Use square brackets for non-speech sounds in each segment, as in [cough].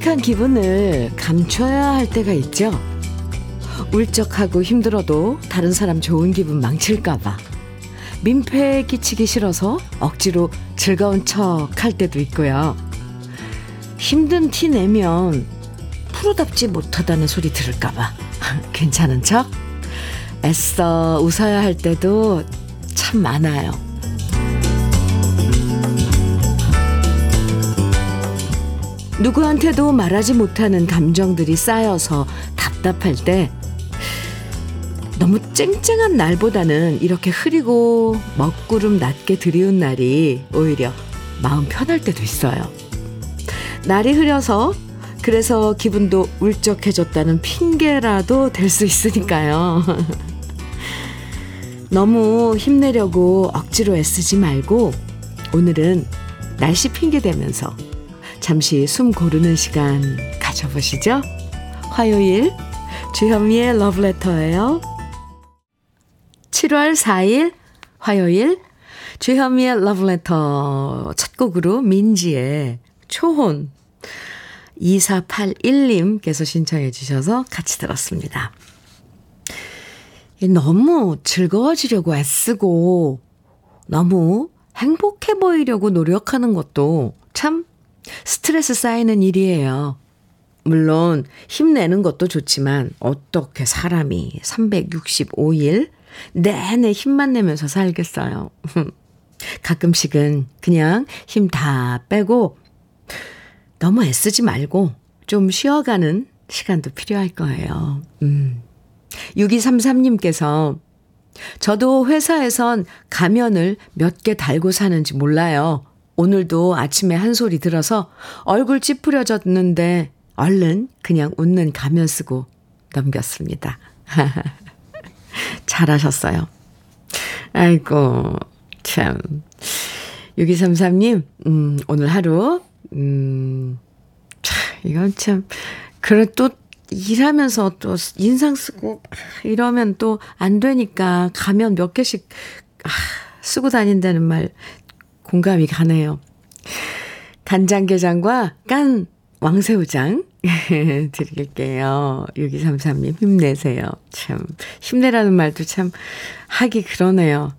끔찍한 기분을 감춰야 할 때가 있죠. 울적하고 힘들어도 다른 사람 좋은 기분 망칠까봐. 민폐 끼치기 싫어서 억지로 즐거운 척 할 때도 있고요. 힘든 티 내면 프로답지 못하다는 소리 들을까봐. [laughs] 괜찮은 척? 애써 웃어야 할 때도 참 많아요. 누구한테도 말하지 못하는 감정들이 쌓여서 답답할 때 너무 쨍쨍한 날보다는 이렇게 흐리고 먹구름 낮게 들이운 날이 오히려 마음 편할 때도 있어요. 날이 흐려서 그래서 기분도 울적해졌다는 핑계라도 될 수 있으니까요. [laughs] 너무 힘내려고 억지로 애쓰지 말고 오늘은 날씨 핑계 대면서 잠시 숨 고르는 시간 가져보시죠. 화요일 주현미의 러브레터예요. 7월 4일 화요일 주현미의 러브레터 첫 곡으로 민지의 초혼 2481님께서 신청해 주셔서 같이 들었습니다. 너무 즐거워지려고 애쓰고 너무 행복해 보이려고 노력하는 것도 참 스트레스 쌓이는 일이에요. 물론 힘내는 것도 좋지만 어떻게 사람이 365일 내내 힘만 내면서 살겠어요. [laughs] 가끔씩은 그냥 힘 다 빼고 너무 애쓰지 말고 좀 쉬어가는 시간도 필요할 거예요. 음. 6233님께서 저도 회사에선 가면을 몇 개 달고 사는지 몰라요. 오늘도 아침에 한 소리 들어서 얼굴 찌푸려졌는데 얼른 그냥 웃는 가면 쓰고 넘겼습니다. [laughs] 잘하셨어요. 아이고, 참. 6233님, 음, 오늘 하루, 음, 참, 이건 참, 그래, 또, 일하면서 또 인상 쓰고 이러면 또 안 되니까 가면 몇 개씩 아, 쓰고 다닌다는 말 공감이 가네요. 간장게장과 깐 왕새우장 [laughs] 드릴게요. 6233님 힘내세요. 참 힘내라는 말도 참 하기 그러네요.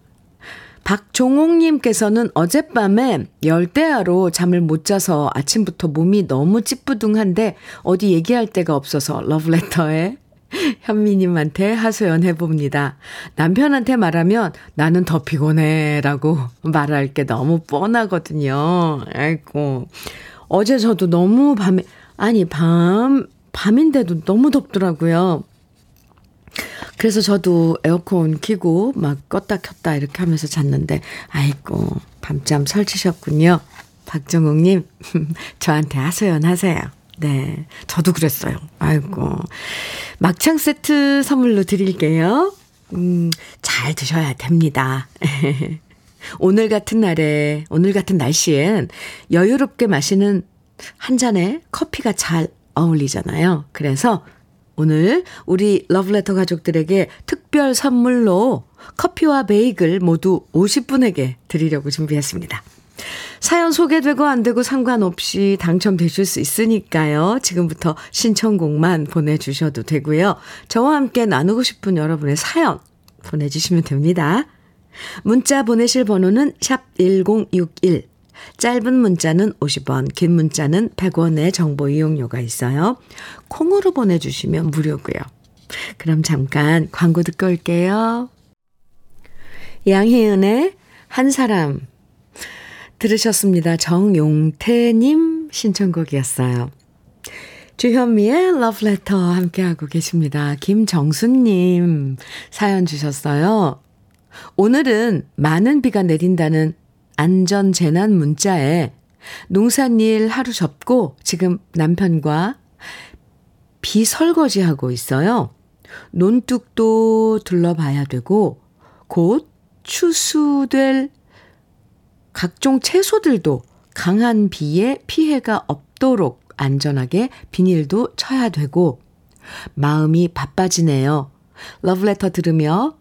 박종옥님께서는 어젯밤에 열대야로 잠을 못 자서 아침부터 몸이 너무 찌뿌둥한데 어디 얘기할 데가 없어서 러브레터에 [laughs] 현미님한테 하소연 해봅니다. 남편한테 말하면 나는 더 피곤해 라고 [laughs] 말할 게 너무 뻔하거든요. 아이고. 어제 저도 너무 밤에, 아니, 밤, 밤인데도 너무 덥더라고요. 그래서 저도 에어컨 키고 막 껐다 켰다 이렇게 하면서 잤는데, 아이고, 밤잠 설치셨군요. 박정욱님, [laughs] 저한테 하소연 하세요. 네. 저도 그랬어요. 아이고. 막창 세트 선물로 드릴게요. 음, 잘 드셔야 됩니다. [laughs] 오늘 같은 날에, 오늘 같은 날씨엔 여유롭게 마시는 한 잔의 커피가 잘 어울리잖아요. 그래서 오늘 우리 러브레터 가족들에게 특별 선물로 커피와 베이글 모두 50분에게 드리려고 준비했습니다. 사연 소개되고 안 되고 상관없이 당첨되실 수 있으니까요. 지금부터 신청곡만 보내주셔도 되고요. 저와 함께 나누고 싶은 여러분의 사연 보내주시면 됩니다. 문자 보내실 번호는 샵 1061. 짧은 문자는 50원, 긴 문자는 100원의 정보 이용료가 있어요. 콩으로 보내주시면 무료고요. 그럼 잠깐 광고 듣고 올게요. 양희은의 한 사람 들으셨습니다. 정용태님 신청곡이었어요. 주현미의 러브레터 함께하고 계십니다. 김정수님 사연 주셨어요. 오늘은 많은 비가 내린다는 안전재난 문자에 농산일 하루 접고 지금 남편과 비 설거지하고 있어요. 논둑도 둘러봐야 되고 곧 추수될 각종 채소들도 강한 비에 피해가 없도록 안전하게 비닐도 쳐야 되고 마음이 바빠지네요. 러브레터 들으며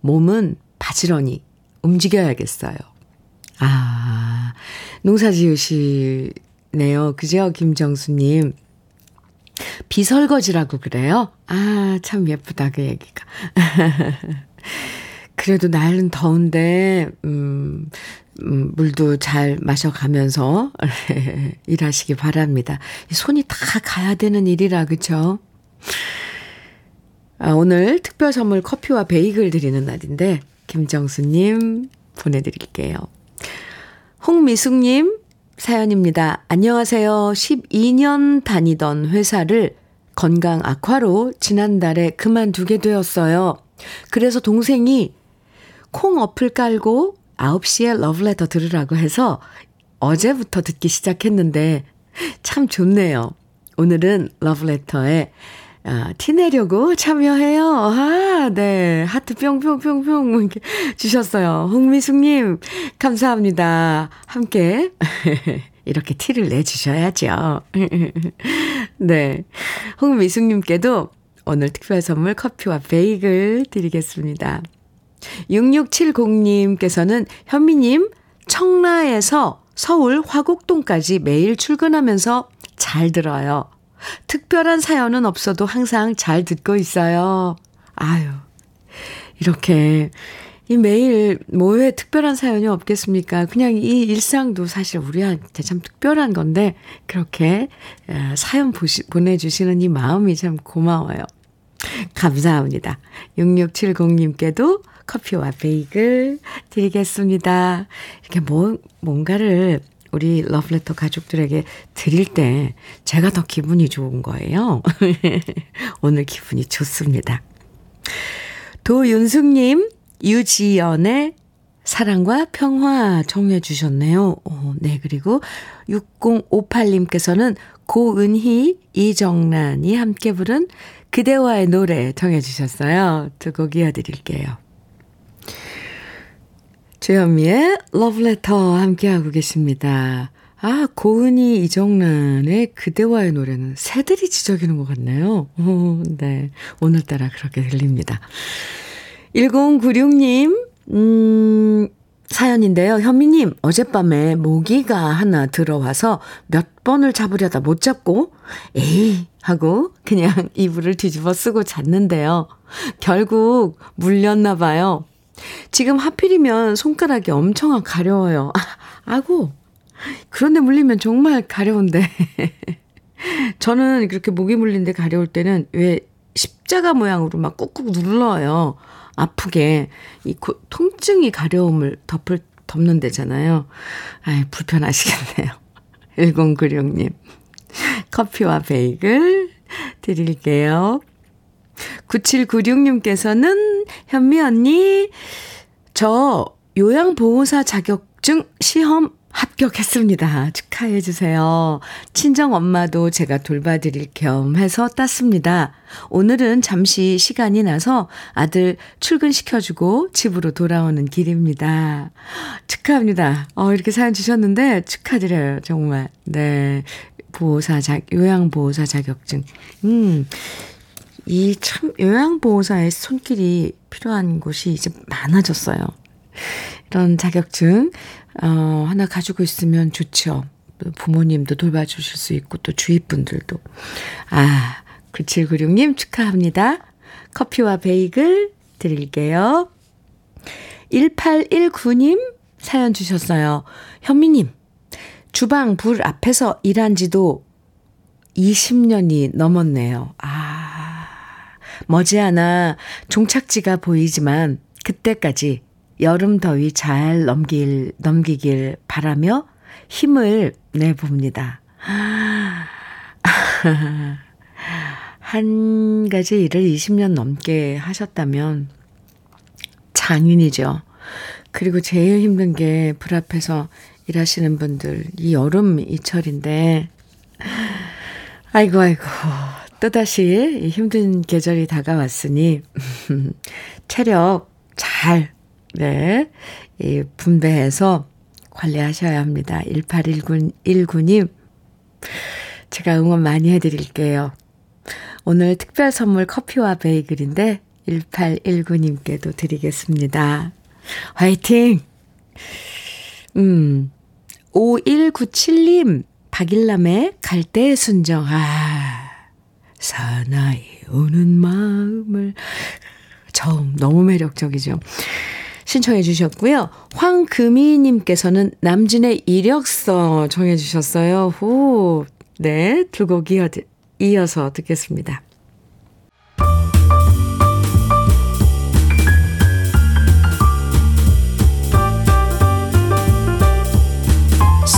몸은 바지런히 움직여야겠어요. 아, 농사 지으시네요. 그죠? 김정수님. 비설거지라고 그래요? 아, 참 예쁘다, 그 얘기가. [laughs] 그래도 날은 더운데, 음, 음, 물도 잘 마셔가면서 [laughs] 일하시기 바랍니다. 손이 다 가야 되는 일이라, 그쵸? 아, 오늘 특별 선물 커피와 베이글 드리는 날인데, 김정수님 보내드릴게요. 홍미숙님 사연입니다. 안녕하세요. 12년 다니던 회사를 건강 악화로 지난달에 그만두게 되었어요. 그래서 동생이 콩 어플 깔고 9시에 러브레터 들으라고 해서 어제부터 듣기 시작했는데 참 좋네요. 오늘은 러브레터에 아, 티 내려고 참여해요. 아, 네. 하트 뿅뿅뿅뿅 이렇게 주셨어요. 홍미숙님, 감사합니다. 함께 [laughs] 이렇게 티를 내주셔야죠. [laughs] 네. 홍미숙님께도 오늘 특별 선물 커피와 베이글 드리겠습니다. 6670님께서는 현미님, 청라에서 서울 화곡동까지 매일 출근하면서 잘 들어요. 특별한 사연은 없어도 항상 잘 듣고 있어요. 아유, 이렇게, 이 매일 뭐에 특별한 사연이 없겠습니까? 그냥 이 일상도 사실 우리한테 참 특별한 건데, 그렇게 사연 보시, 보내주시는 이 마음이 참 고마워요. 감사합니다. 6670님께도 커피와 베이글 드리겠습니다. 이렇게 뭐, 뭔가를 우리 러브레터 가족들에게 드릴 때 제가 더 기분이 좋은 거예요. [laughs] 오늘 기분이 좋습니다. 도윤숙님, 유지연의 사랑과 평화 정해 주셨네요. 오, 네, 그리고 6058님께서는 고은희, 이정란이 함께 부른 그대와의 노래 정해 주셨어요. 두 곡 이어드릴게요. 주현미의 러브레터 함께하고 계십니다. 아, 고은이 이정란의 그대와의 노래는 새들이 지저귀는 것 같네요. 오, 네. 오늘따라 그렇게 들립니다. 1096님, 음, 사연인데요. 현미님, 어젯밤에 모기가 하나 들어와서 몇 번을 잡으려다 못 잡고, 에이, 하고 그냥 [laughs] 이불을 뒤집어 쓰고 잤는데요. 결국 물렸나 봐요. 지금 하필이면 손가락이 엄청 가려워요. 아, 아고. 그런데 물리면 정말 가려운데. [laughs] 저는 그렇게 목이 물린데 가려울 때는 왜 십자가 모양으로 막 꾹꾹 눌러요. 아프게. 이 고, 통증이 가려움을 덮을, 덮는 데잖아요. 아이, 불편하시겠네요. [laughs] 1096님. 커피와 베이글 드릴게요. 9796님께서는 현미 언니, 저 요양보호사 자격증 시험 합격했습니다. 축하해 주세요. 친정 엄마도 제가 돌봐드릴 겸 해서 땄습니다. 오늘은 잠시 시간이 나서 아들 출근시켜주고 집으로 돌아오는 길입니다. 축하합니다. 어, 이렇게 사연 주셨는데 축하드려요. 정말. 네. 보호사 자, 요양보호사 자격증. 음, 이 참 요양보호사의 손길이 필요한 곳이 이제 많아졌어요. 이런 자격증, 어, 하나 가지고 있으면 좋죠. 부모님도 돌봐주실 수 있고, 또 주위 분들도. 아, 9796님 축하합니다. 커피와 베이글 드릴게요. 1819님 사연 주셨어요. 현미님, 주방 불 앞에서 일한 지도 20년이 넘었네요. 아, 머지않아 종착지가 보이지만 그때까지 여름 더위 잘 넘길, 넘기길 바라며 힘을 내봅니다. [laughs] 한 가지 일을 20년 넘게 하셨다면 장인이죠. 그리고 제일 힘든 게 불 앞에서 일하시는 분들, 이 여름 이철인데, 아이고, 아이고, 또다시 힘든 계절이 다가왔으니, [laughs] 체력 잘, 네, 이 분배해서 관리하셔야 합니다. 1819님, 제가 응원 많이 해드릴게요. 오늘 특별 선물 커피와 베이글인데, 1819님께도 드리겠습니다. 화이팅! 음, 5197님, 박일남의 갈대의 순정. 아, 사나이 우는 마음을 처음 너무 매력적이죠. 신청해 주셨고요. 황금희님께서는 남진의 이력서 정해 주셨어요. 후, 네, 두 곡 이어, 이어서 듣겠습니다.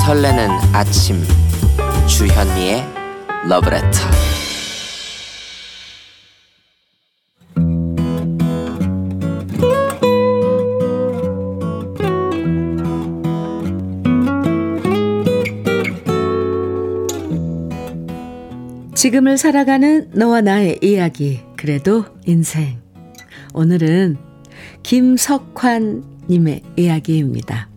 설레는 아침 주현미의 러브레터 지금을 살아가는 너와 나의 이야기, 그래도 인생. 오늘은 김석환님의 이야기입니다.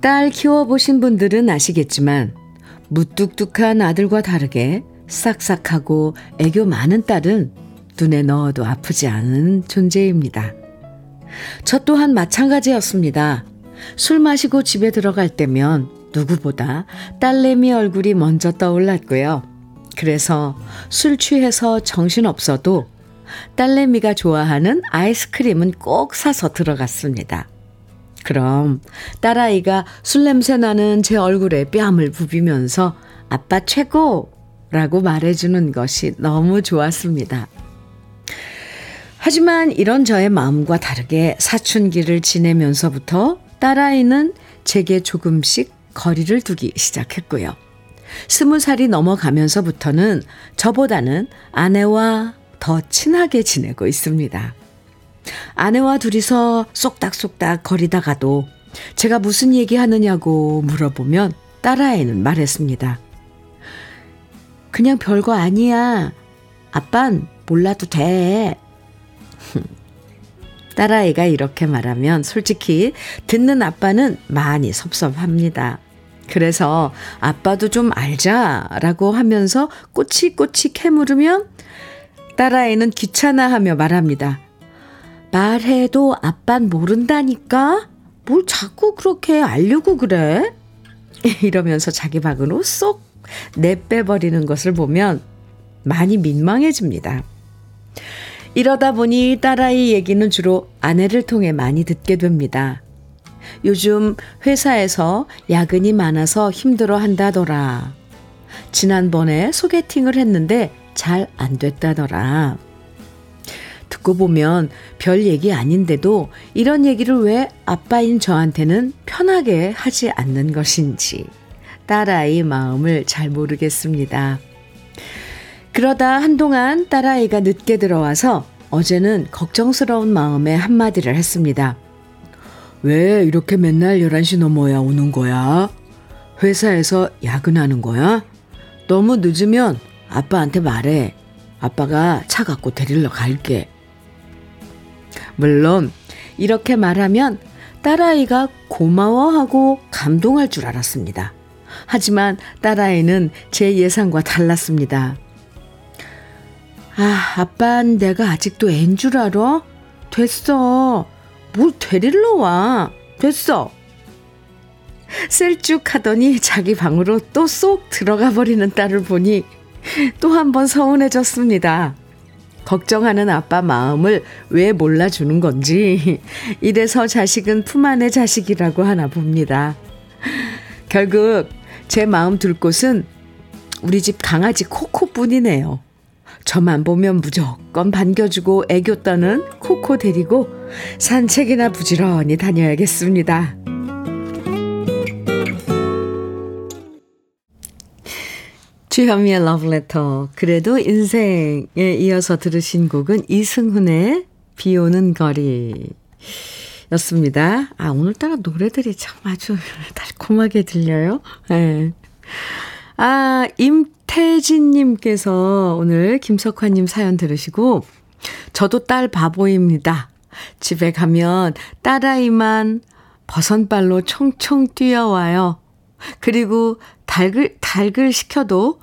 딸 키워보신 분들은 아시겠지만, 무뚝뚝한 아들과 다르게 싹싹하고 애교 많은 딸은 눈에 넣어도 아프지 않은 존재입니다. 저 또한 마찬가지였습니다. 술 마시고 집에 들어갈 때면 누구보다 딸내미 얼굴이 먼저 떠올랐고요. 그래서 술 취해서 정신 없어도 딸내미가 좋아하는 아이스크림은 꼭 사서 들어갔습니다. 그럼 딸아이가 술 냄새 나는 제 얼굴에 뺨을 부비면서 아빠 최고 라고 말해주는 것이 너무 좋았습니다. 하지만 이런 저의 마음과 다르게 사춘기를 지내면서부터 딸아이는 제게 조금씩 거리를 두기 시작했고요. 스무 살이 넘어가면서부터는 저보다는 아내와 더 친하게 지내고 있습니다. 아내와 둘이서 쏙닥쏙닥 거리다가도 제가 무슨 얘기 하느냐고 물어보면 딸아이는 말했습니다. 그냥 별거 아니야. 아빤 몰라도 돼. 딸아이가 이렇게 말하면 솔직히 듣는 아빠는 많이 섭섭합니다. 그래서 아빠도 좀 알자라고 하면서 꼬치꼬치 캐물으면 딸아이는 귀찮아하며 말합니다. 말해도 아빤 모른다니까? 뭘 자꾸 그렇게 알려고 그래? [laughs] 이러면서 자기 방으로 쏙 내빼버리는 것을 보면 많이 민망해집니다. 이러다 보니 딸아이 얘기는 주로 아내를 통해 많이 듣게 됩니다. 요즘 회사에서 야근이 많아서 힘들어 한다더라. 지난번에 소개팅을 했는데 잘 안 됐다더라. 듣고 보면 별 얘기 아닌데도 이런 얘기를 왜 아빠인 저한테는 편하게 하지 않는 것인지 딸아이 마음을 잘 모르겠습니다. 그러다 한동안 딸아이가 늦게 들어와서 어제는 걱정스러운 마음에 한마디를 했습니다. 왜 이렇게 맨날 11시 넘어야 오는 거야? 회사에서 야근하는 거야? 너무 늦으면 아빠한테 말해. 아빠가 차 갖고 데리러 갈게. 물론 이렇게 말하면 딸아이가 고마워하고 감동할 줄 알았습니다. 하지만 딸아이는 제 예상과 달랐습니다. 아, 아빤 내가 아직도 앤 줄 알아? 됐어. 뭘 데리러 와. 됐어. 셀쭉 하더니 자기 방으로 또 쏙 들어가 버리는 딸을 보니 또 한 번 서운해졌습니다. 걱정하는 아빠 마음을 왜 몰라주는 건지, 이래서 자식은 품 안의 자식이라고 하나 봅니다. 결국 제 마음 둘 곳은 우리 집 강아지 코코뿐이네요. 저만 보면 무조건 반겨주고 애교 떠는 코코 데리고 산책이나 부지런히 다녀야겠습니다. 주현미의 러브레터. 그래도 인생에 이어서 들으신 곡은 이승훈의 비 오는 거리. 였습니다. 아, 오늘따라 노래들이 참 아주 달콤하게 들려요. 네. 아, 임태진님께서 오늘 김석환님 사연 들으시고, 저도 딸 바보입니다. 집에 가면 딸아이만 버선발로 총총 뛰어와요. 그리고 닭을, 닭을 시켜도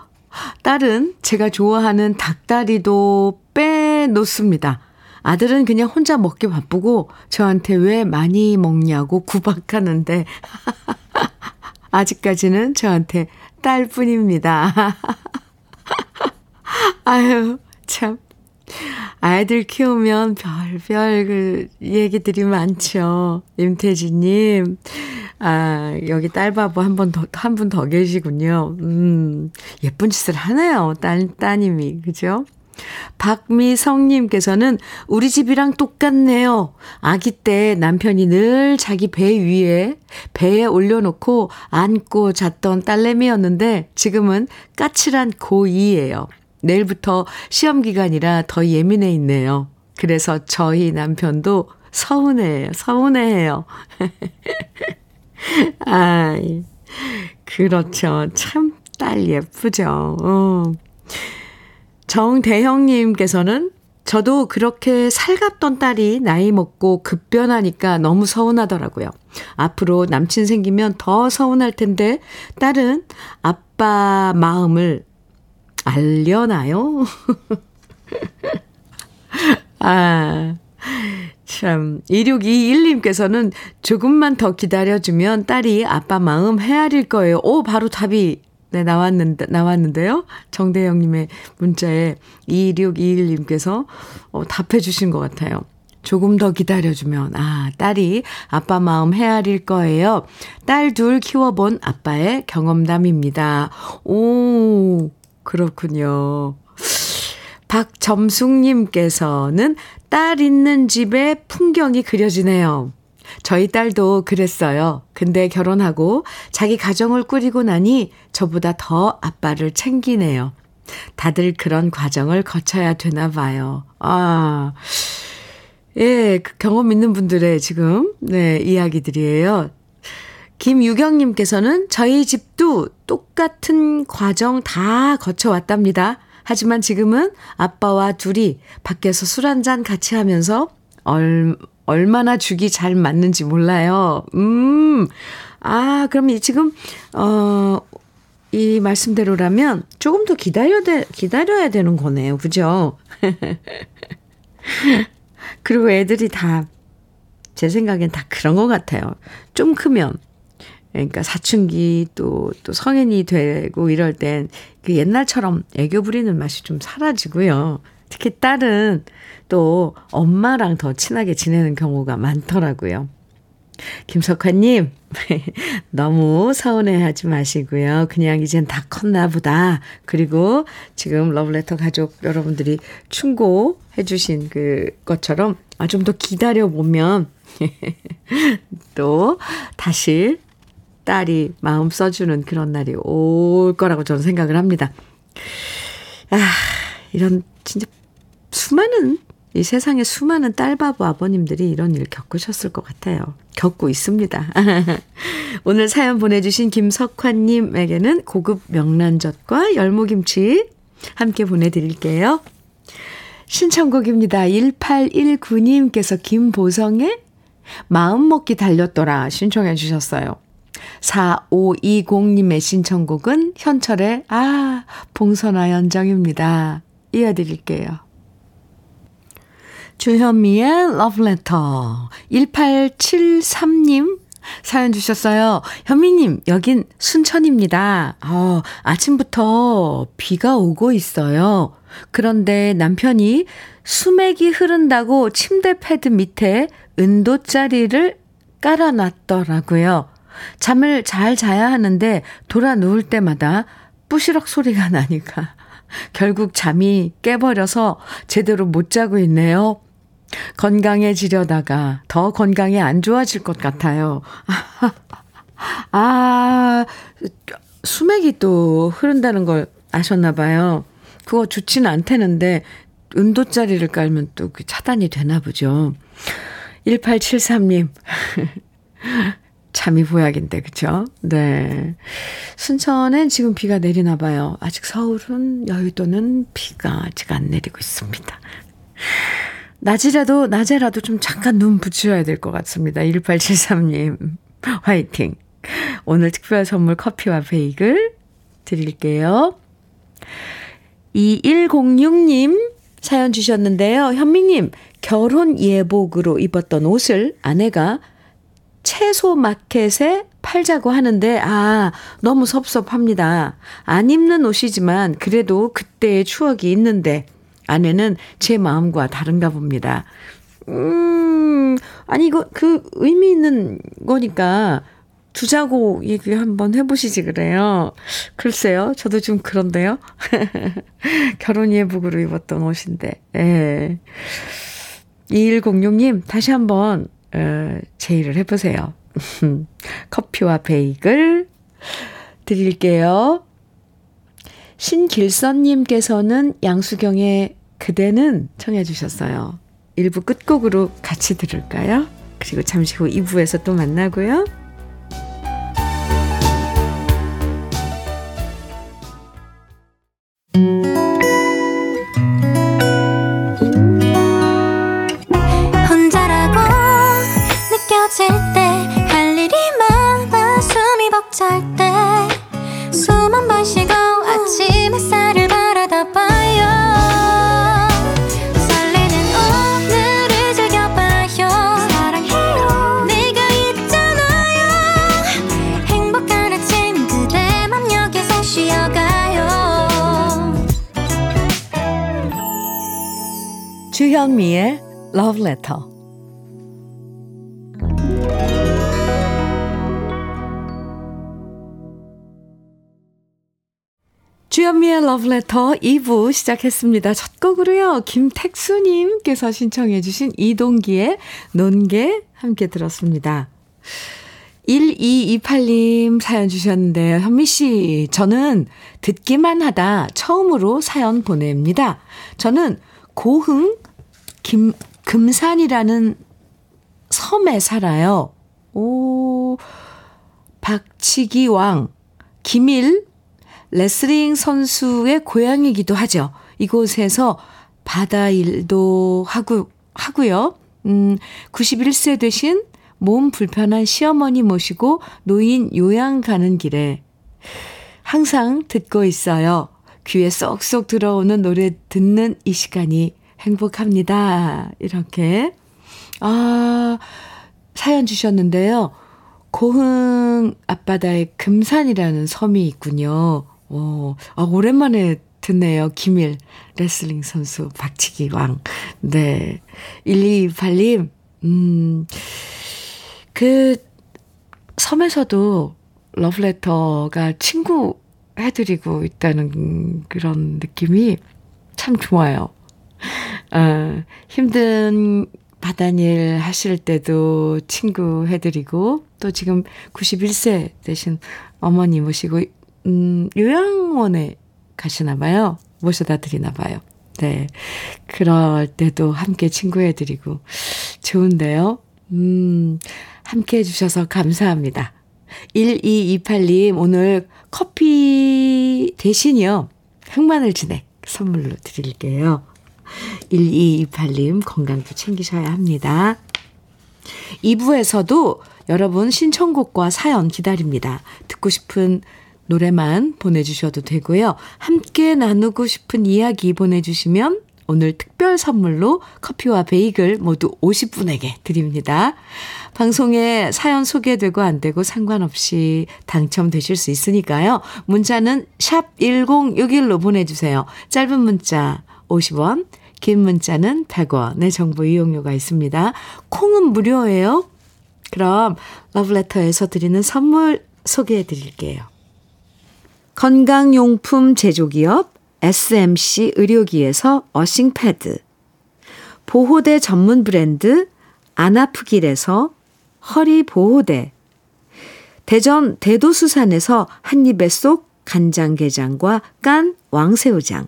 딸은 제가 좋아하는 닭다리도 빼놓습니다. 아들은 그냥 혼자 먹기 바쁘고 저한테 왜 많이 먹냐고 구박하는데 [laughs] 아직까지는 저한테 딸 뿐입니다. [laughs] 아유, 참. 아이들 키우면 별별 그 얘기들이 많죠. 임태진님. 아, 여기 딸바보 한 번 더, 한 분 더 계시군요. 음, 예쁜 짓을 하네요. 딸, 따님이. 그죠? 박미성님께서는 우리 집이랑 똑같네요. 아기 때 남편이 늘 자기 배 위에 배에 올려놓고 안고 잤던 딸내미였는데 지금은 까칠한 고2예요. 내일부터 시험 기간이라 더 예민해 있네요. 그래서 저희 남편도 서운해요. 서운해해요. [laughs] 아, 그렇죠. 참 딸 예쁘죠. 어. 정대형님께서는 저도 그렇게 살갑던 딸이 나이 먹고 급변하니까 너무 서운하더라고요. 앞으로 남친 생기면 더 서운할 텐데 딸은 아빠 마음을 알려나요? [laughs] 아, 참. 2621님께서는 조금만 더 기다려주면 딸이 아빠 마음 헤아릴 거예요. 오, 바로 답이 네, 나왔는데, 나왔는데요. 정대영님의 문자에 2621님께서 어, 답해 주신 것 같아요. 조금 더 기다려주면, 아, 딸이 아빠 마음 헤아릴 거예요. 딸 둘 키워본 아빠의 경험담입니다. 오, 그렇군요. 박점숙님께서는 딸 있는 집의 풍경이 그려지네요. 저희 딸도 그랬어요. 근데 결혼하고 자기 가정을 꾸리고 나니 저보다 더 아빠를 챙기네요. 다들 그런 과정을 거쳐야 되나 봐요. 아, 예, 그 경험 있는 분들의 지금, 네, 이야기들이에요. 김유경님께서는 저희 집도 똑같은 과정 다 거쳐왔답니다. 하지만 지금은 아빠와 둘이 밖에서 술 한잔 같이 하면서 얼, 얼마나 죽이 잘 맞는지 몰라요. 음, 아, 그럼 지금, 어, 이 말씀대로라면 조금 더 기다려 돼, 기다려야 되는 거네요. 그죠? [laughs] 그리고 애들이 다, 제 생각엔 다 그런 것 같아요. 좀 크면 그러니까 사춘기 또, 또 성인이 되고 이럴 땐 그 옛날처럼 애교 부리는 맛이 좀 사라지고요. 특히 딸은 또 엄마랑 더 친하게 지내는 경우가 많더라고요. 김석환님, [laughs] 너무 서운해 하지 마시고요. 그냥 이젠 다 컸나 보다. 그리고 지금 러브레터 가족 여러분들이 충고해 주신 그 것처럼 아, 좀 더 기다려 보면 [laughs] 또 다시 딸이 마음 써주는 그런 날이 올 거라고 저는 생각을 합니다. 아, 이런 진짜 수많은 이 세상에 수많은 딸바보 아버님들이 이런 일 겪으셨을 것 같아요. 겪고 있습니다. [laughs] 오늘 사연 보내주신 김석환님에게는 고급 명란젓과 열무김치 함께 보내드릴게요. 신청곡입니다. 1819님께서 김보성의 마음먹기 달렸더라 신청해 주셨어요. 4520님의 신청곡은 현철의 아, 봉선화 연정입니다. 이어드릴게요. 주현미의 러브레터 1873님 사연 주셨어요. 현미님, 여긴 순천입니다. 어, 아침부터 비가 오고 있어요. 그런데 남편이 수맥이 흐른다고 침대 패드 밑에 은도짜리를 깔아놨더라고요. 잠을 잘 자야 하는데 돌아 누울 때마다 뿌시럭 소리가 나니까 [laughs] 결국 잠이 깨버려서 제대로 못 자고 있네요. 건강해지려다가 더 건강이 안 좋아질 것 같아요. [laughs] 아, 수맥이 또 흐른다는 걸 아셨나 봐요. 그거 좋지는 않다는데 은도짜리를 깔면 또그 차단이 되나 보죠. 1873님. [laughs] 잠이 보약인데, 그쵸? 네. 순천엔 지금 비가 내리나 봐요. 아직 서울은, 여의도는 비가 아직 안 내리고 있습니다. 낮이라도, 낮에라도 좀 잠깐 눈 붙여야 될 것 같습니다. 1873님, [laughs] 화이팅. 오늘 특별 선물 커피와 베이글 드릴게요. 2106님 사연 주셨는데요. 현미님, 결혼 예복으로 입었던 옷을 아내가 채소 마켓에 팔자고 하는데, 아, 너무 섭섭합니다. 안 입는 옷이지만, 그래도 그때의 추억이 있는데, 아내는 제 마음과 다른가 봅니다. 음, 아니, 이거, 그 의미 있는 거니까, 두자고 얘기 한번 해보시지 그래요. 글쎄요. 저도 좀 그런데요. [laughs] 결혼 예복으로 입었던 옷인데. 예. 2106님, 다시 한번, 어, 제의를 해보세요. [laughs] 커피와 베이글 드릴게요. 신길선님께서는 양수경의 그대는 청해 주셨어요. 1부 끝곡으로 같이 들을까요? 그리고 잠시 후 2부에서 또 만나고요. Love Letter. 주현미의 Letter 2부 시작했습니다. 첫 곡으로요. 김택수님께서 신청해 주신 이동기의 논개 함께 들었습니다. 1228님 사연 주셨는데요. 현미 씨, 저는 듣기만 하다 처음으로 사연 보냅니다. 저는 고흥 김, 금산이라는 섬에 살아요. 오, 박치기 왕, 김일, 레슬링 선수의 고향이기도 하죠. 이곳에서 바다 일도 하고, 하고요. 음, 91세 되신 몸 불편한 시어머니 모시고 노인 요양 가는 길에 항상 듣고 있어요. 귀에 쏙쏙 들어오는 노래 듣는 이 시간이 행복합니다. 이렇게. 아, 사연 주셨는데요. 고흥 앞바다에 금산이라는 섬이 있군요. 오, 아, 오랜만에 듣네요. 김일 레슬링 선수 박치기 왕. 네. 1228님, 음, 그 섬에서도 러브레터가 친구 해드리고 있다는 그런 느낌이 참 좋아요. 어, 힘든 바다일 하실 때도 친구 해드리고, 또 지금 91세 되신 어머니 모시고, 음, 요양원에 가시나 봐요. 모셔다 드리나 봐요. 네. 그럴 때도 함께 친구 해드리고, 좋은데요. 음, 함께 해주셔서 감사합니다. 1228님, 오늘 커피 대신이요. 흑마늘 진액 선물로 드릴게요. 1228님 건강도 챙기셔야 합니다. 2부에서도 여러분 신청곡과 사연 기다립니다. 듣고 싶은 노래만 보내주셔도 되고요. 함께 나누고 싶은 이야기 보내주시면 오늘 특별 선물로 커피와 베이글 모두 50분에게 드립니다. 방송에 사연 소개되고 안 되고 상관없이 당첨되실 수 있으니까요. 문자는 샵 1061로 보내주세요. 짧은 문자 50원, 긴 문자는 100원의 정보 이용료가 있습니다. 콩은 무료예요. 그럼 러브레터에서 드리는 선물 소개해 드릴게요. 건강용품 제조기업 SMC 의료기에서 earthing 패드 보호대 전문 브랜드 안아프길에서 허리보호대 대전 대도수산에서 한입에 쏙 간장게장과 깐 왕새우장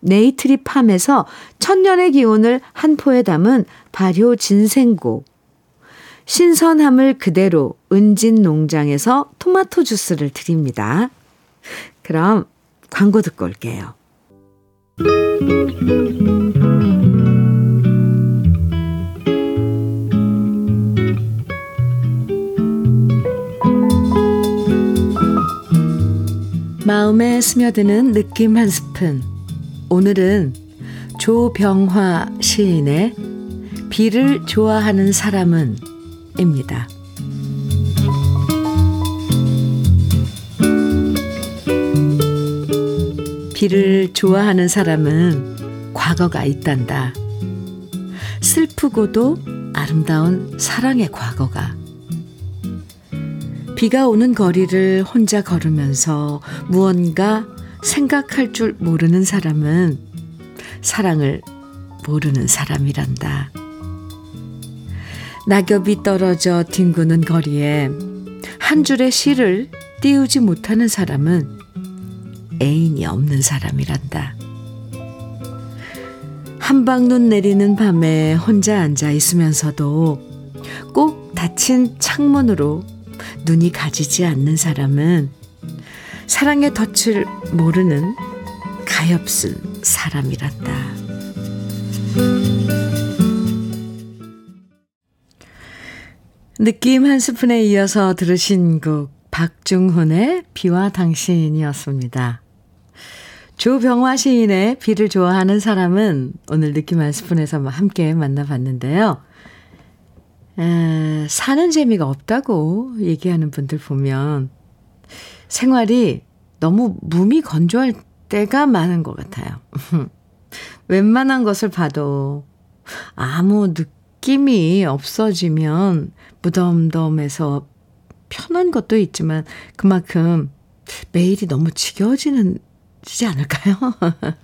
네이트리 팜에서 천년의 기운을 한 포에 담은 발효 진생고. 신선함을 그대로 은진 농장에서 토마토 주스를 드립니다. 그럼 광고 듣고 올게요. 마음에 스며드는 느낌 한 스푼. 오늘은 조병화 시인의 비를 좋아하는 사람은 입니다. 비를 좋아하는 사람은 과거가 있단다. 슬프고도 아름다운 사랑의 과거가. 비가 오는 거리를 혼자 걸으면서 무언가 생각할 줄 모르는 사람은 사랑을 모르는 사람이란다. 낙엽이 떨어져 뒹구는 거리에 한 줄의 시를 띄우지 못하는 사람은 애인이 없는 사람이란다. 한방눈 내리는 밤에 혼자 앉아 있으면서도 꼭 닫힌 창문으로 눈이 가지지 않는 사람은 사랑의 덫을 모르는 가엾은 사람이란다. 느낌 한 스푼에 이어서 들으신 곡 박중훈의 비와 당신이었습니다. 조병화 시인의 비를 좋아하는 사람은 오늘 느낌 한 스푼에서 함께 만나봤는데요. 에, 사는 재미가 없다고 얘기하는 분들 보면 생활이 너무 몸이 건조할 때가 많은 것 같아요. [laughs] 웬만한 것을 봐도 아무 느낌이 없어지면 무덤덤해서 편한 것도 있지만 그만큼 매일이 너무 지겨워지는 지지 않을까요? [laughs]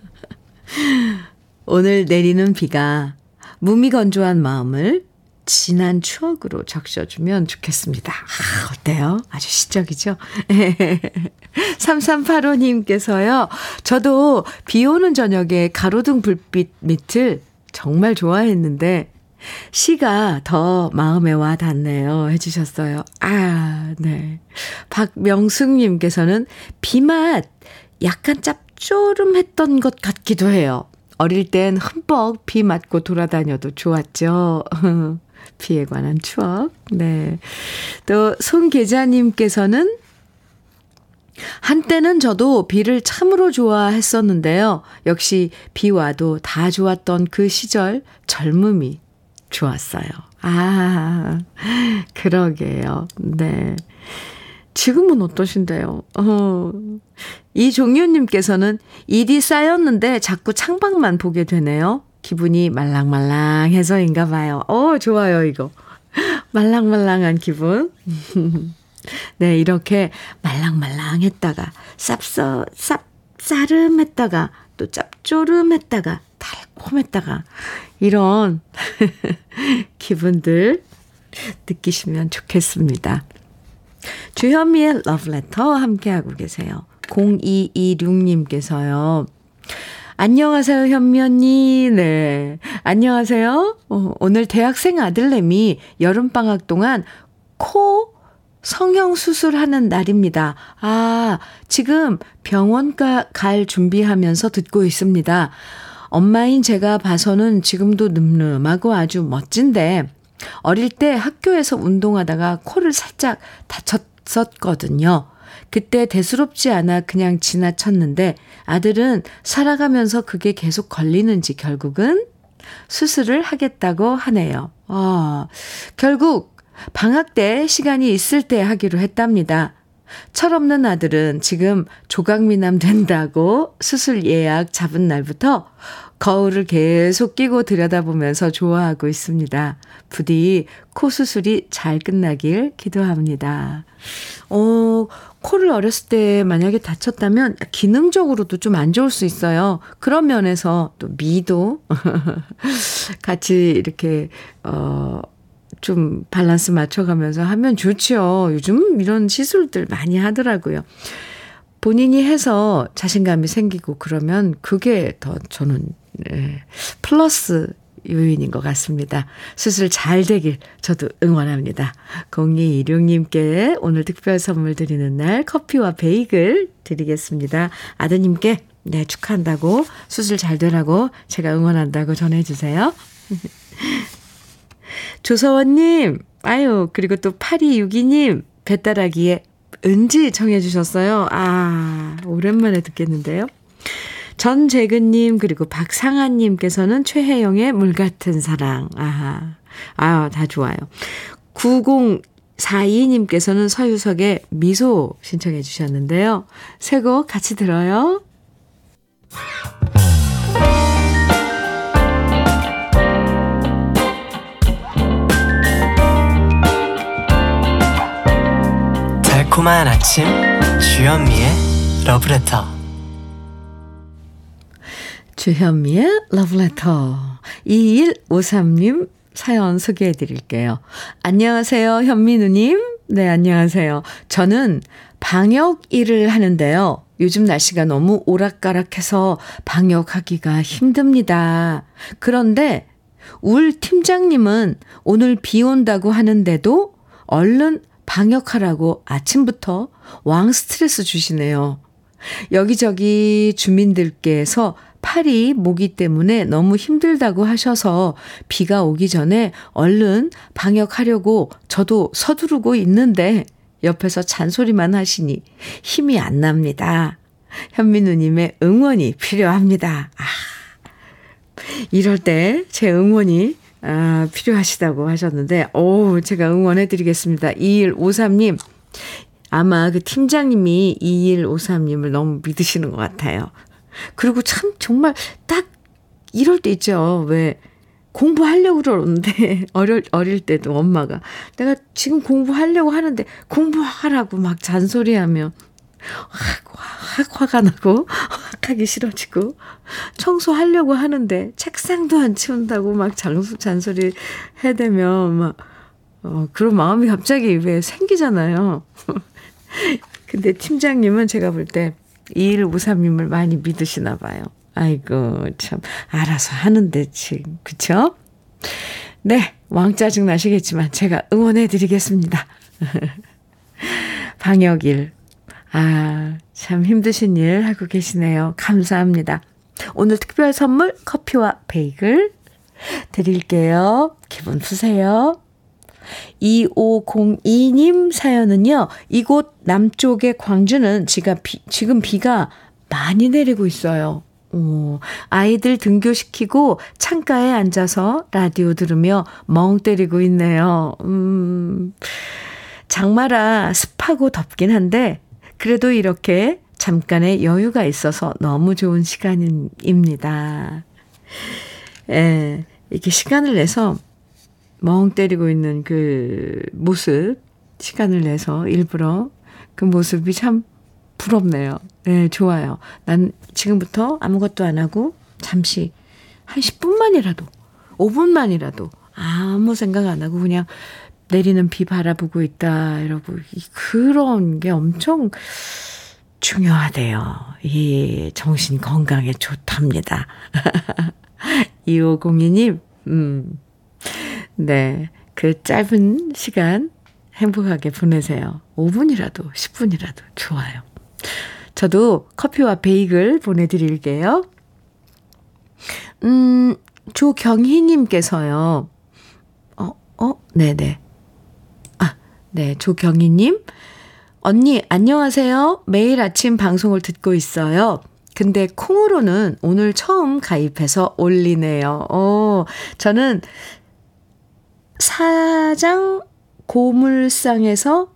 오늘 내리는 비가 무미건조한 마음을 진한 추억으로 적셔주면 좋겠습니다. 아, 어때요? 아주 시적이죠? [laughs] 3385님께서요, 저도 비 오는 저녁에 가로등 불빛 밑을 정말 좋아했는데, 시가 더 마음에 와 닿네요. 해주셨어요. 아, 네. 박명숙님께서는 비맛 약간 짭조름했던 것 같기도 해요. 어릴 땐 흠뻑 비 맞고 돌아다녀도 좋았죠. [laughs] 비에 관한 추억. 네. 또 송계자님께서는 한때는 저도 비를 참으로 좋아했었는데요. 역시 비 와도 다 좋았던 그 시절 젊음이 좋았어요. 아, 그러게요. 네. 지금은 어떠신데요? 어. 이종윤님께서는 일이 쌓였는데 자꾸 창밖만 보게 되네요. 기분이 말랑말랑해서인가 봐요. 어, 좋아요, 이거. 말랑말랑한 기분. [laughs] 네, 이렇게 말랑말랑했다가, 쌉싸, 쌉 싸름했다가, 또 짭조름했다가, 달콤했다가, 이런 [laughs] 기분들 느끼시면 좋겠습니다. 주현미의 러브레터 함께하고 계세요. 0226님께서요. 안녕하세요, 현미 언니. 네. 안녕하세요. 어, 오늘 대학생 아들내미 여름방학 동안 코 성형 수술하는 날입니다. 아, 지금 병원 가 갈 준비하면서 듣고 있습니다. 엄마인 제가 봐서는 지금도 늠름하고 아주 멋진데, 어릴 때 학교에서 운동하다가 코를 살짝 다쳤었거든요. 그때 대수롭지 않아 그냥 지나쳤는데 아들은 살아가면서 그게 계속 걸리는지 결국은 수술을 하겠다고 하네요. 아, 결국 방학 때 시간이 있을 때 하기로 했답니다. 철없는 아들은 지금 조각미남 된다고 수술 예약 잡은 날부터 거울을 계속 끼고 들여다보면서 좋아하고 있습니다. 부디 코 수술이 잘 끝나길 기도합니다. 어, 코를 어렸을 때 만약에 다쳤다면 기능적으로도 좀 안 좋을 수 있어요. 그런 면에서 또 미도 [laughs] 같이 이렇게, 어, 좀 밸런스 맞춰가면서 하면 좋죠. 요즘 이런 시술들 많이 하더라고요. 본인이 해서 자신감이 생기고 그러면 그게 더 저는 네, 플러스 요인인 것 같습니다. 수술 잘 되길 저도 응원합니다. 0216님께 오늘 특별 선물 드리는 날 커피와 베이글 드리겠습니다. 아드님께 네, 축하한다고 수술 잘 되라고 제가 응원한다고 전해주세요. [laughs] 조서원님, 아유, 그리고 또 8262님, 배따라기에 은지 정해주셨어요. 아, 오랜만에 듣겠는데요. 전재근님, 그리고 박상아님께서는 최혜영의 물 같은 사랑. 아하. 아, 다 좋아요. 9042님께서는 서유석의 미소 신청해 주셨는데요. 새 곡 같이 들어요. 달콤한 아침 주현미의 러브레터 주현미의 러브레터 2153님 사연 소개해 드릴게요. 안녕하세요, 현민우님. 네, 안녕하세요. 저는 방역 일을 하는데요. 요즘 날씨가 너무 오락가락해서 방역하기가 힘듭니다. 그런데 울 팀장님은 오늘 비 온다고 하는데도 얼른 방역하라고 아침부터 왕 스트레스 주시네요. 여기저기 주민들께서 팔이 모기 때문에 너무 힘들다고 하셔서 비가 오기 전에 얼른 방역하려고 저도 서두르고 있는데 옆에서 잔소리만 하시니 힘이 안 납니다. 현민우님의 응원이 필요합니다. 아, 이럴 때 제 응원이 아, 필요하시다고 하셨는데, 오, 제가 응원해드리겠습니다. 2153님. 아마 그 팀장님이 2153님을 너무 믿으시는 것 같아요. 그리고 참, 정말 딱 이럴 때 있죠. 왜, 공부하려고 그러는데, [laughs] 어릴, 어릴 때도 엄마가, 내가 지금 공부하려고 하는데, 공부하라고 막 잔소리하며, 확, 확 화가 나고, 확 하기 싫어지고, 청소하려고 하는데, 책상도 안 치운다고 막 장수, 잔소리 해대면, 막, 어, 그런 마음이 갑자기 왜 생기잖아요. [laughs] 근데 팀장님은 제가 볼 때, 2153님을 많이 믿으시나 봐요. 아이고, 참, 알아서 하는데, 지금, 그쵸? 네, 왕짜증 나시겠지만, 제가 응원해 드리겠습니다. [laughs] 방역일, 아, 참 힘드신 일 하고 계시네요. 감사합니다. 오늘 특별 선물 커피와 베이글 드릴게요. 기분 푸세요. 2502님 사연은요, 이곳 남쪽의 광주는 지가 비, 지금 비가 많이 내리고 있어요. 오, 아이들 등교시키고 창가에 앉아서 라디오 들으며 멍 때리고 있네요. 음, 장마라 습하고 덥긴 한데, 그래도 이렇게 잠깐의 여유가 있어서 너무 좋은 시간입니다. 예, 이렇게 시간을 내서 멍 때리고 있는 그 모습, 시간을 내서 일부러 그 모습이 참 부럽네요. 네, 좋아요. 난 지금부터 아무것도 안 하고 잠시 한 10분만이라도, 5분만이라도 아무 생각 안 하고 그냥 내리는 비 바라보고 있다, 이러고, 그런 게 엄청 중요하대요. 이 정신 건강에 좋답니다. [laughs] 2502님, 음, 네. 그 짧은 시간 행복하게 보내세요. 5분이라도, 10분이라도 좋아요. 저도 커피와 베이글 보내드릴게요. 음, 조경희님께서요. 어, 어, 네네. 아, 네. 조경희님. 언니, 안녕하세요. 매일 아침 방송을 듣고 있어요. 근데 콩으로는 오늘 처음 가입해서 올리네요. 어, 저는 사장 고물상에서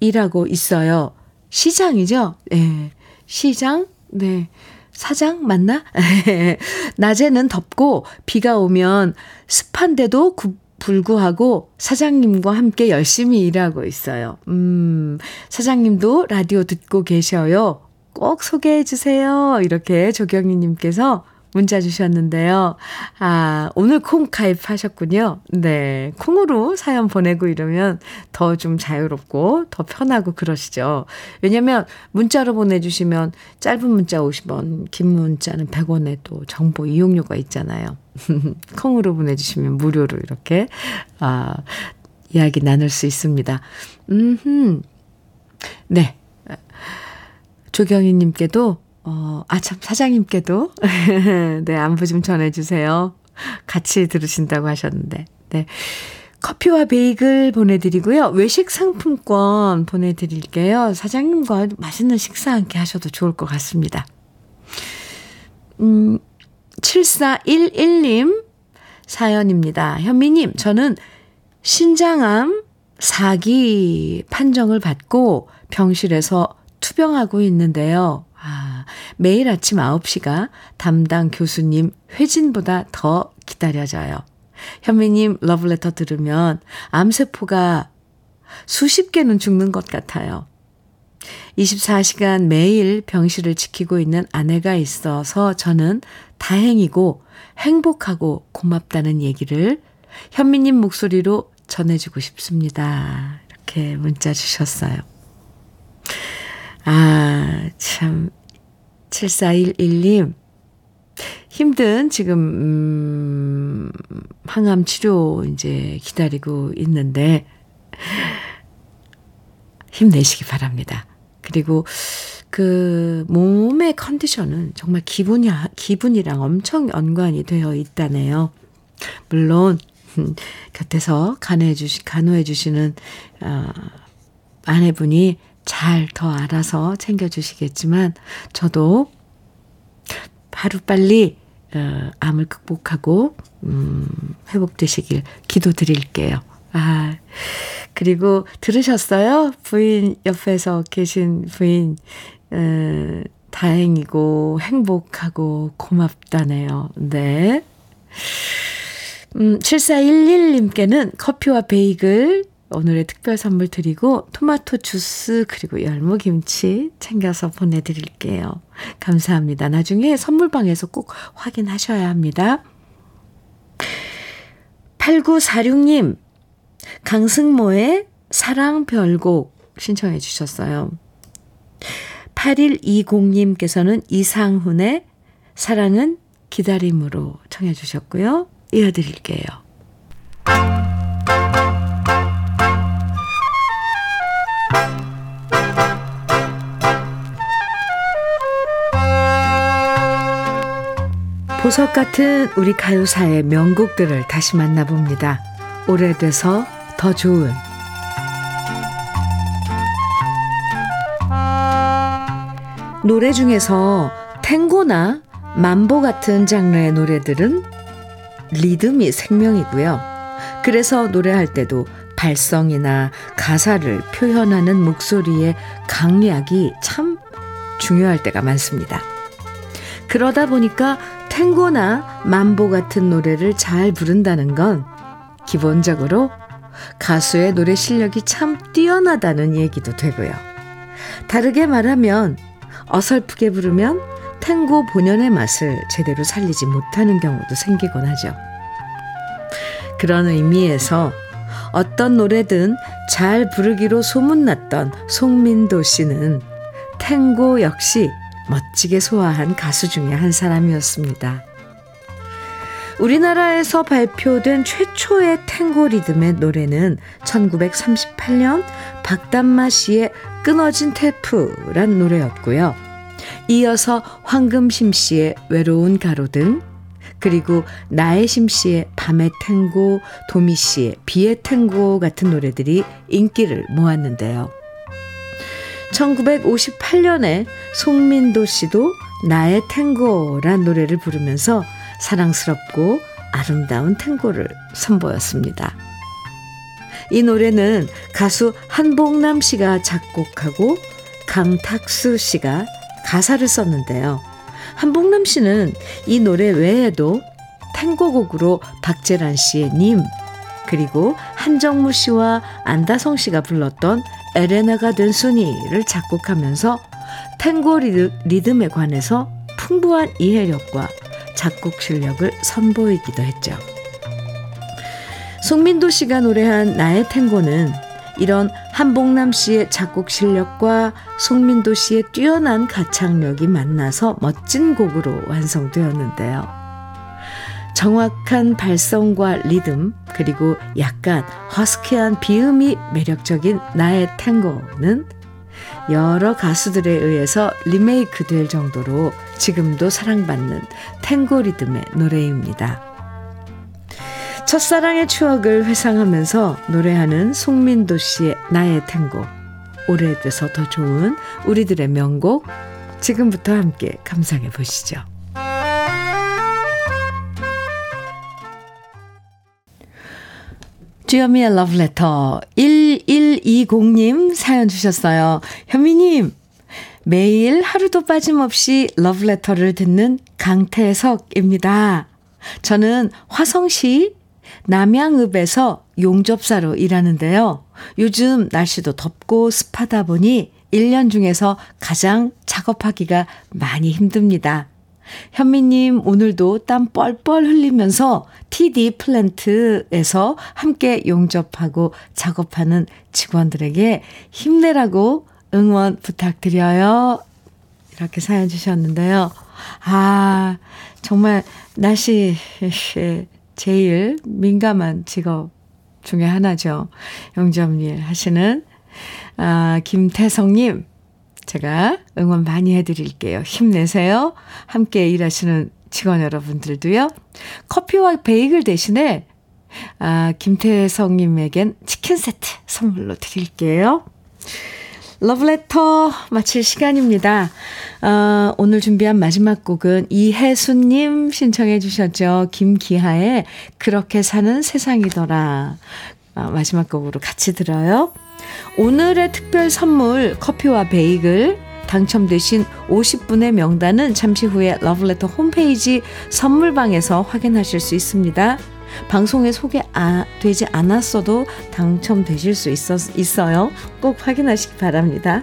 일하고 있어요. 시장이죠? 네. 시장? 네. 사장 맞나? [laughs] 낮에는 덥고 비가 오면 습한데도 구, 불구하고 사장님과 함께 열심히 일하고 있어요. 음, 사장님도 라디오 듣고 계셔요. 꼭 소개해 주세요. 이렇게 조경희님께서 문자 주셨는데요. 아, 오늘 콩 가입하셨군요. 네. 콩으로 사연 보내고 이러면 더 좀 자유롭고 더 편하고 그러시죠. 왜냐면 문자로 보내주시면 짧은 문자 50원, 긴 문자는 100원에 또 정보 이용료가 있잖아요. [laughs] 콩으로 보내주시면 무료로 이렇게, 아, 이야기 나눌 수 있습니다. 음, 네. 조경희님께도 어, 아, 참, 사장님께도, [laughs] 네, 안부 좀 전해주세요. 같이 들으신다고 하셨는데, 네. 커피와 베이글 보내드리고요. 외식 상품권 보내드릴게요. 사장님과 맛있는 식사 함께 하셔도 좋을 것 같습니다. 음, 7411님 사연입니다. 현미님, 저는 신장암 4기 판정을 받고 병실에서 투병하고 있는데요. 아, 매일 아침 9시가 담당 교수님 회진보다 더 기다려져요. 현미님 러브레터 들으면 암세포가 수십 개는 죽는 것 같아요. 24시간 매일 병실을 지키고 있는 아내가 있어서 저는 다행이고 행복하고 고맙다는 얘기를 현미님 목소리로 전해주고 싶습니다. 이렇게 문자 주셨어요. 아, 참, 7411님. 힘든 지금, 음, 항암 치료 이제 기다리고 있는데, 힘내시기 바랍니다. 그리고 그 몸의 컨디션은 정말 기분이, 기분이랑 엄청 연관이 되어 있다네요. 물론, 곁에서 간호해 주시, 간호해 주시는, 어, 아내분이 잘 더 알아서 챙겨주시겠지만, 저도 하루빨리 어, 암을 극복하고 음, 회복되시길 기도드릴게요. 아, 그리고 들으셨어요? 부인 옆에서 계신 부인 어, 다행이고 행복하고 고맙다네요. 네. 음, 7411님께는 커피와 베이글 오늘의 특별 선물 드리고 토마토 주스 그리고 열무김치 챙겨서 보내드릴게요. 감사합니다. 나중에 선물방에서 꼭 확인하셔야 합니다. 8946님, 강승모의 사랑 별곡 신청해 주셨어요. 8120님께서는 이상훈의 사랑은 기다림으로 청해 주셨고요. 이어드릴게요. 보석 같은 우리 가요사의 명곡들을 다시 만나봅니다. 오래돼서 더 좋은 노래 중에서 탱고나 만보 같은 장르의 노래들은 리듬이 생명이고요. 그래서 노래할 때도 발성이나 가사를 표현하는 목소리의 강약이 참 중요할 때가 많습니다. 그러다 보니까 탱고나 만보 같은 노래를 잘 부른다는 건 기본적으로 가수의 노래 실력이 참 뛰어나다는 얘기도 되고요. 다르게 말하면 어설프게 부르면 탱고 본연의 맛을 제대로 살리지 못하는 경우도 생기곤 하죠. 그런 의미에서 어떤 노래든 잘 부르기로 소문났던 송민도 씨는 탱고 역시 멋지게 소화한 가수 중에 한 사람이었습니다. 우리나라에서 발표된 최초의 탱고 리듬의 노래는 1938년 박담마 씨의 끊어진 테프란 노래였고요. 이어서 황금심 씨의 외로운 가로등, 그리고 나혜심 씨의 밤의 탱고, 도미 씨의 비의 탱고 같은 노래들이 인기를 모았는데요. 1958년에 송민도 씨도 나의 탱고란 노래를 부르면서 사랑스럽고 아름다운 탱고를 선보였습니다. 이 노래는 가수 한복남 씨가 작곡하고 강탁수 씨가 가사를 썼는데요. 한복남 씨는 이 노래 외에도 탱고곡으로 박재란 씨의 님, 그리고 한정무 씨와 안다성 씨가 불렀던 에레나가 된 순이를 작곡하면서 탱고 리듬에 관해서 풍부한 이해력과 작곡 실력을 선보이기도 했죠. 송민도 씨가 노래한 나의 탱고는 이런 한복남 씨의 작곡 실력과 송민도 씨의 뛰어난 가창력이 만나서 멋진 곡으로 완성되었는데요. 정확한 발성과 리듬, 그리고 약간 허스키한 비음이 매력적인 나의 탱고는 여러 가수들에 의해서 리메이크 될 정도로 지금도 사랑받는 탱고 리듬의 노래입니다. 첫사랑의 추억을 회상하면서 노래하는 송민도 씨의 나의 탱고. 오래돼서 더 좋은 우리들의 명곡. 지금부터 함께 감상해 보시죠. 주여미의 러브레터 1120님 사연 주셨어요. 현미님, 매일 하루도 빠짐없이 러브레터를 듣는 강태석입니다. 저는 화성시 남양읍에서 용접사로 일하는데요. 요즘 날씨도 덥고 습하다 보니 1년 중에서 가장 작업하기가 많이 힘듭니다. 현미님, 오늘도 땀 뻘뻘 흘리면서 TD 플랜트에서 함께 용접하고 작업하는 직원들에게 힘내라고 응원 부탁드려요. 이렇게 사연 주셨는데요. 아, 정말 날씨 [laughs] 제일 민감한 직업 중에 하나죠. 용접일 하시는 아, 김태성님, 제가 응원 많이 해드릴게요. 힘내세요. 함께 일하시는 직원 여러분들도요. 커피와 베이글 대신에 아, 김태성님에겐 치킨 세트 선물로 드릴게요. 러브레터 마칠 시간입니다. 어, 오늘 준비한 마지막 곡은 이혜수님 신청해 주셨죠. 김기하의 그렇게 사는 세상이더라. 어, 마지막 곡으로 같이 들어요. 오늘의 특별 선물 커피와 베이글 당첨되신 50분의 명단은 잠시 후에 러브레터 홈페이지 선물방에서 확인하실 수 있습니다. 방송에 소개 아, 되지 않았어도 당첨되실 수 있었, 있어요. 꼭 확인하시기 바랍니다.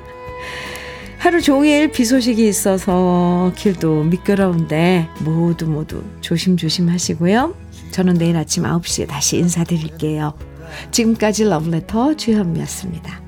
하루 종일 비 소식이 있어서 길도 미끄러운데 모두 모두 조심조심 하시고요. 저는 내일 아침 9시에 다시 인사드릴게요. 지금까지 러브레터 주현미였습니다.